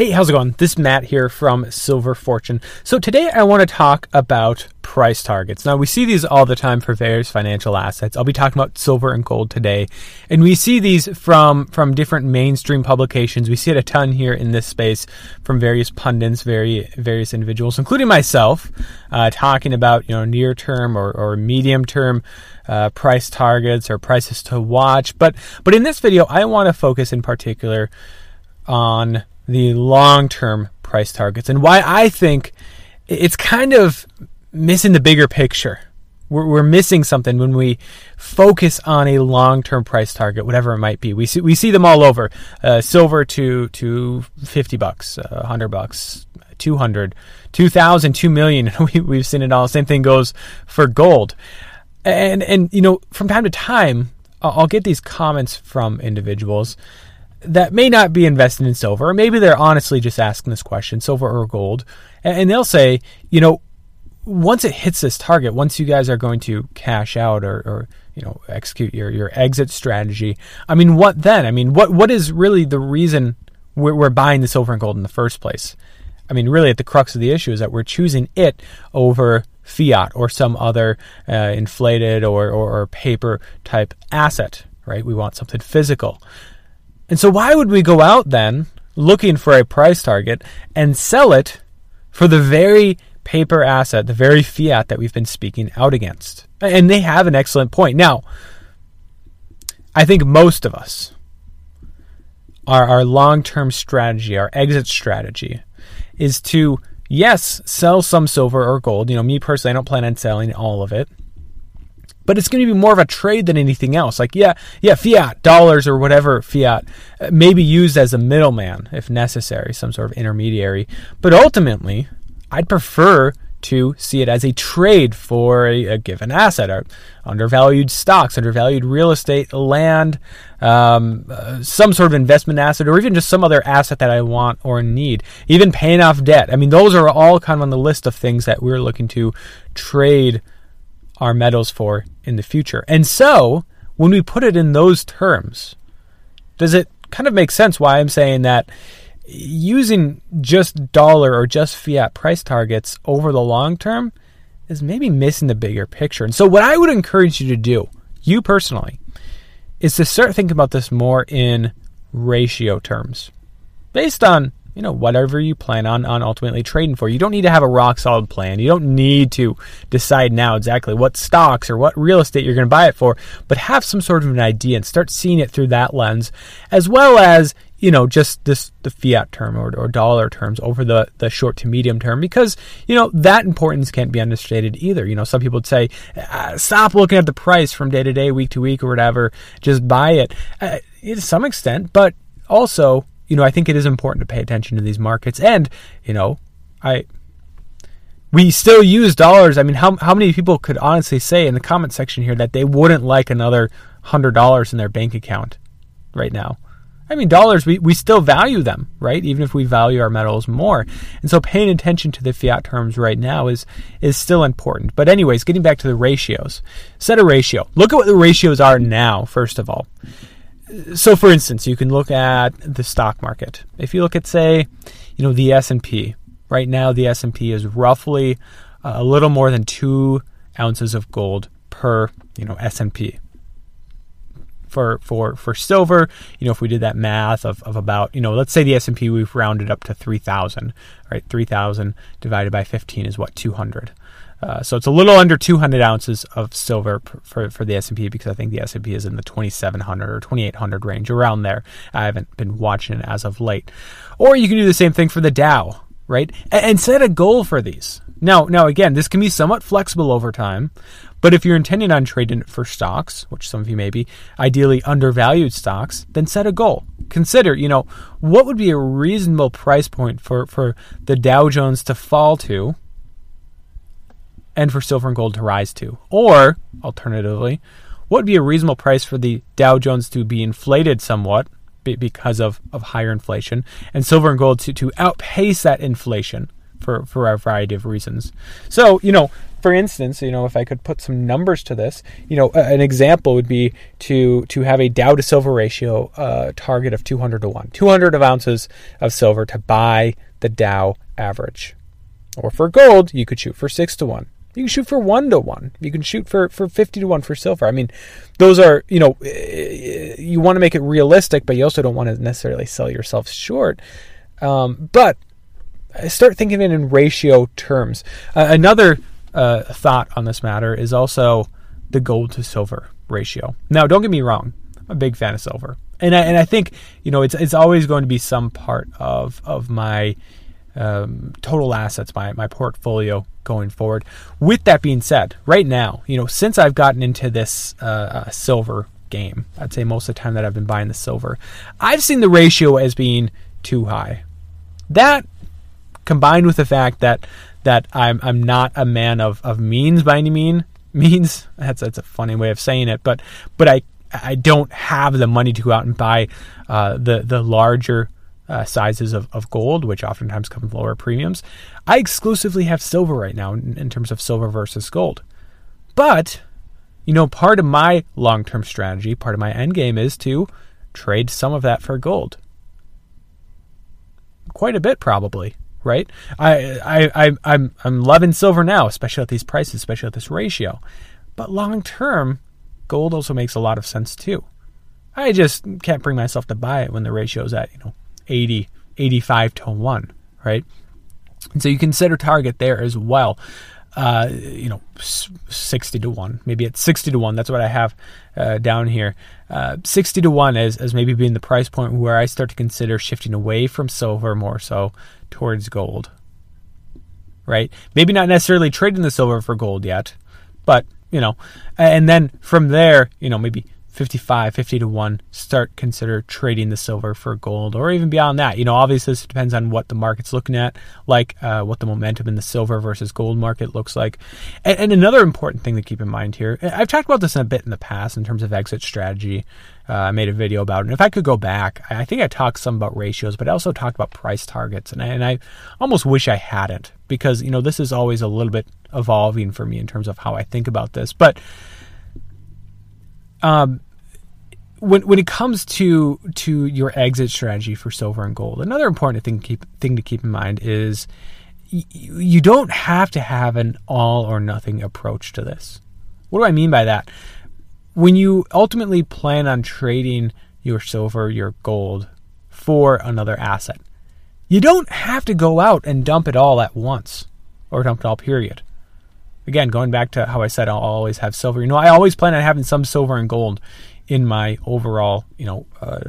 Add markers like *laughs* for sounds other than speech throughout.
Hey, how's it going? This is Matt here from Silver Fortune. So today I want to talk about price targets. Now we see these all the time for various financial assets. I'll be talking about silver and gold today. And we see these from from different mainstream publications. We see it a ton here in this space from various pundits, very various individuals, including myself, uh, talking about, you know, near term or, or medium term uh, price targets or prices to watch. But but in this video I want to focus in particular on the long term price targets and why I think it's kind of missing the bigger picture. We're, we're missing something when we focus on a long term price target, whatever it might be. We see, we see them all over uh, silver to, to 50 bucks, uh, 100 bucks, 200, 2,000, 2 million. *laughs* we, we've seen it all. Same thing goes for gold. And, and, you know, from time to time, I'll get these comments from individuals that may not be invested in silver, or maybe they're honestly just asking this question, silver or gold, and they'll say, you know, once it hits this target, once you guys are going to cash out or, or you know execute your, your exit strategy, I mean, what then? I mean, what what is really the reason we're, we're buying the silver and gold in the first place? I mean, really, at the crux of the issue is that we're choosing it over fiat or some other uh, inflated or, or, or paper type asset, right? We want something physical. And so, why would we go out then looking for a price target and sell it for the very paper asset, the very fiat that we've been speaking out against? And they have an excellent point. Now, I think most of us, our, our long term strategy, our exit strategy, is to, yes, sell some silver or gold. You know, me personally, I don't plan on selling all of it but it's going to be more of a trade than anything else. Like, yeah, yeah, fiat, dollars or whatever fiat uh, may be used as a middleman if necessary, some sort of intermediary. But ultimately, I'd prefer to see it as a trade for a, a given asset, or undervalued stocks, undervalued real estate, land, um, uh, some sort of investment asset, or even just some other asset that I want or need. Even paying off debt. I mean, those are all kind of on the list of things that we're looking to trade our metals for in the future. And so, when we put it in those terms, does it kind of make sense why I'm saying that using just dollar or just fiat price targets over the long term is maybe missing the bigger picture? And so, what I would encourage you to do, you personally, is to start thinking about this more in ratio terms based on you know whatever you plan on on ultimately trading for. You don't need to have a rock solid plan. You don't need to decide now exactly what stocks or what real estate you're going to buy it for, but have some sort of an idea and start seeing it through that lens, as well as you know just this the fiat term or, or dollar terms over the the short to medium term because you know that importance can't be understated either you know some people would say ah, stop looking at the price from day to day week to week or whatever just buy it uh, to some extent but also you know, I think it is important to pay attention to these markets. And, you know, I we still use dollars. I mean, how how many people could honestly say in the comment section here that they wouldn't like another hundred dollars in their bank account right now? I mean, dollars, we, we still value them, right? Even if we value our metals more. And so paying attention to the fiat terms right now is, is still important. But anyways, getting back to the ratios. Set a ratio. Look at what the ratios are now, first of all so for instance, you can look at the stock market. If you look at say, you know, the S&P, right now the S&P is roughly uh, a little more than 2 ounces of gold per, you know, S&P. For, for for silver, you know, if we did that math of, of about, you know, let's say the S&P we've rounded up to 3000, right? 3000 divided by 15 is what 200. Uh, so it's a little under 200 ounces of silver for, for the S&P because I think the S&P is in the 2700 or 2800 range around there. I haven't been watching it as of late. Or you can do the same thing for the Dow, right? And, and set a goal for these. Now, now again, this can be somewhat flexible over time, But if you're intending on trading for stocks, which some of you may be, ideally undervalued stocks, then set a goal. Consider, you know, what would be a reasonable price point for, for the Dow Jones to fall to and for silver and gold to rise to? Or, alternatively, what would be a reasonable price for the Dow Jones to be inflated somewhat because of, of higher inflation and silver and gold to, to outpace that inflation for, for a variety of reasons. So, you know, for instance, you know, if I could put some numbers to this, you know, an example would be to to have a Dow to silver ratio uh, target of 200 to 1. 200 of ounces of silver to buy the Dow average. Or for gold, you could shoot for 6 to 1. You can shoot for 1 to 1. You can shoot for, for 50 to 1 for silver. I mean, those are, you know, you want to make it realistic, but you also don't want to necessarily sell yourself short. Um, but start thinking it in ratio terms. Uh, another uh, thought on this matter is also the gold to silver ratio. Now, don't get me wrong, I'm a big fan of silver, and I, and I think you know it's it's always going to be some part of of my um, total assets, my my portfolio going forward. With that being said, right now, you know, since I've gotten into this uh, uh, silver game, I'd say most of the time that I've been buying the silver, I've seen the ratio as being too high. That combined with the fact that that I'm I'm not a man of, of means by any mean means. That's that's a funny way of saying it, but but I I don't have the money to go out and buy uh, the the larger uh, sizes of, of gold, which oftentimes come with lower premiums. I exclusively have silver right now in, in terms of silver versus gold. But you know, part of my long term strategy, part of my end game is to trade some of that for gold. Quite a bit, probably right? I, I, I, I'm, I'm loving silver now, especially at these prices, especially at this ratio. But long term, gold also makes a lot of sense too. I just can't bring myself to buy it when the ratio is at, you know, 80, 85 to 1, right? And so you consider target there as well uh, you know, 60 to 1. Maybe it's 60 to 1. That's what I have uh, down here. Uh, 60 to 1 as, as maybe being the price point where I start to consider shifting away from silver more so towards gold. Right? Maybe not necessarily trading the silver for gold yet, but, you know, and then from there, you know, maybe 55, 50 to 1, start consider trading the silver for gold or even beyond that. You know, obviously this depends on what the market's looking at, like uh, what the momentum in the silver versus gold market looks like. And, and, another important thing to keep in mind here, I've talked about this a bit in the past in terms of exit strategy. Uh, I made a video about it. And if I could go back, I think I talked some about ratios, but I also talked about price targets. And I, and I almost wish I hadn't because, you know, this is always a little bit evolving for me in terms of how I think about this. But um, when when it comes to to your exit strategy for silver and gold, another important thing to keep thing to keep in mind is y- you don't have to have an all or nothing approach to this. What do I mean by that? When you ultimately plan on trading your silver, your gold for another asset, you don't have to go out and dump it all at once or dump it all period again, going back to how I said I'll always have silver. You know, I always plan on having some silver and gold in my overall, you know, uh,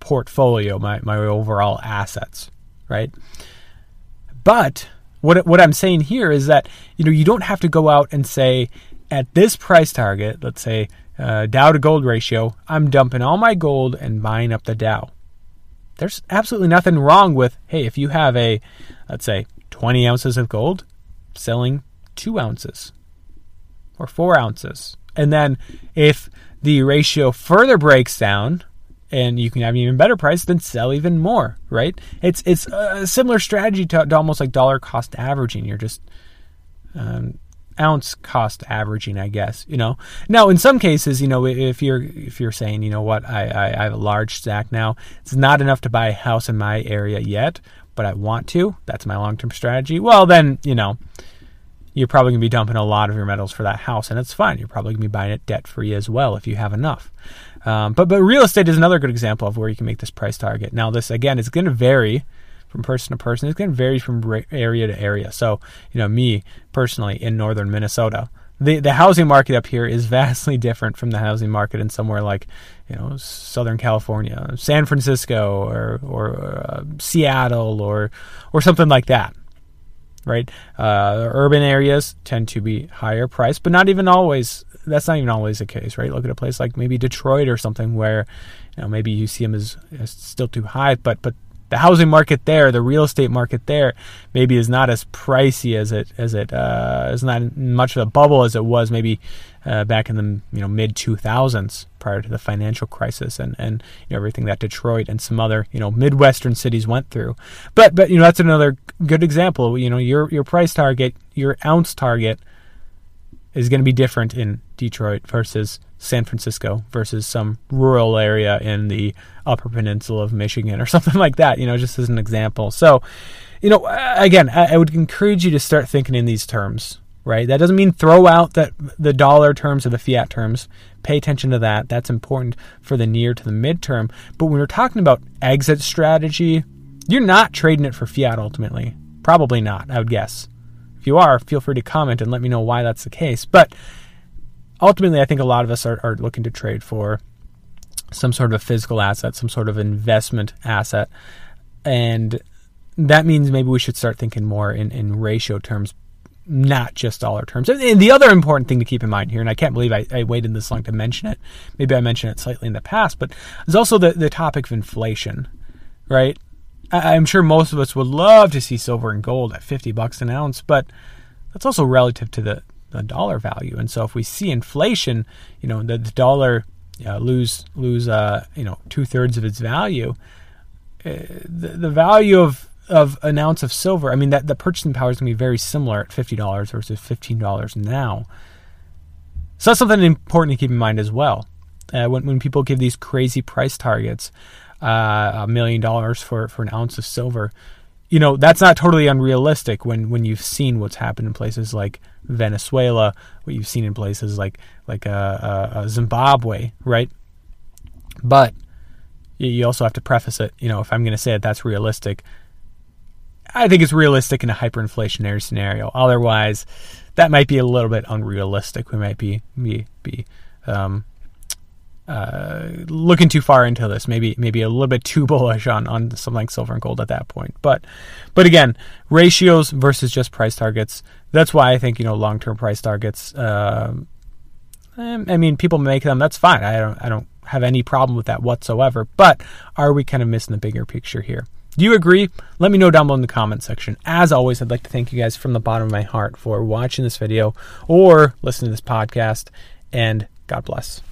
portfolio, my my overall assets, right? But what what I'm saying here is that you know you don't have to go out and say at this price target, let's say uh, Dow to gold ratio, I'm dumping all my gold and buying up the Dow. There's absolutely nothing wrong with hey, if you have a let's say 20 ounces of gold, selling two ounces or four ounces. And then if the ratio further breaks down and you can have an even better price, then sell even more, right? It's it's a similar strategy to, to almost like dollar cost averaging. You're just um, ounce cost averaging, I guess. You know. Now, in some cases, you know, if you're if you're saying, you know what, I, I, I have a large stack now, it's not enough to buy a house in my area yet, but I want to. That's my long term strategy. Well, then you know you're probably going to be dumping a lot of your metals for that house, and it's fine. You're probably going to be buying it debt free as well if you have enough. Um, but but real estate is another good example of where you can make this price target. Now this again is going to vary from person to person. It's going to vary from area to area. So you know me personally in northern Minnesota, the the housing market up here is *laughs* vastly different from the housing market in somewhere like you know Southern California, San Francisco, or or uh, Seattle, or or something like that right? Uh, urban areas tend to be higher priced, but not even always. That's not even always the case, right? Look at a place like maybe Detroit or something where, you know, maybe you see them as, as still too high, but but the housing market there, the real estate market there, maybe is not as pricey as it as it uh, is not much of a bubble as it was maybe uh, back in the you know mid 2000s prior to the financial crisis and and you know, everything that Detroit and some other you know midwestern cities went through. But but you know that's another good example. You know your your price target, your ounce target is going to be different in Detroit versus San Francisco versus some rural area in the Upper Peninsula of Michigan or *laughs* something like that, you know, just as an example. So, you know, again, I, would encourage you to start thinking in these terms, right? That doesn't mean throw out that the dollar terms or the fiat terms. Pay attention to that. That's important for the near to the midterm. But when we're talking about exit strategy, you're not trading it for fiat ultimately. Probably not, I would guess. If you are, feel free to comment and let me know why that's the case. But ultimately, I think a lot of us are, are looking to trade for some sort of physical asset, some sort of investment asset. And that means maybe we should start thinking more in, in ratio terms, not just dollar terms. And the other important thing to keep in mind here, and I can't believe I, I waited this long to mention it, maybe I mentioned it slightly in the past, but there's also the, the topic of inflation, right? I, I'm sure most of us would love to see silver and gold at 50 bucks an ounce, but that's also relative to the, the dollar value. And so if we see inflation, you know, the, the dollar uh, lose lose uh, you know two thirds of its value, uh, the, the value of of an ounce of silver, I mean that the purchasing power is going to be very similar at fifty dollars versus fifteen dollars now. So that's something important to keep in mind as well. Uh, when when people give these crazy price targets, uh, a million dollars for for an ounce of silver, you know that's not totally unrealistic when when you've seen what's happened in places like Venezuela, what you've seen in places like like uh, uh, uh, Zimbabwe, right? But you also have to preface it. You know, if I'm going to say that that's realistic, I think it's realistic in a hyperinflationary scenario. Otherwise, that might be a little bit unrealistic. We might be be be um, looking too far into this. Maybe maybe a little bit too *laughs* bullish on on something like silver and gold at that point. But but again, ratios versus just price targets. That's why I think you know long term price targets. Uh, I mean, people make them. That's fine. I don't I don't have any problem with that whatsoever. But are we kind of missing the bigger picture here? Do you agree? Let me know down below in the comment section. As always, I'd like to thank you guys from the bottom of my heart for watching this video or listening to this podcast. And God bless.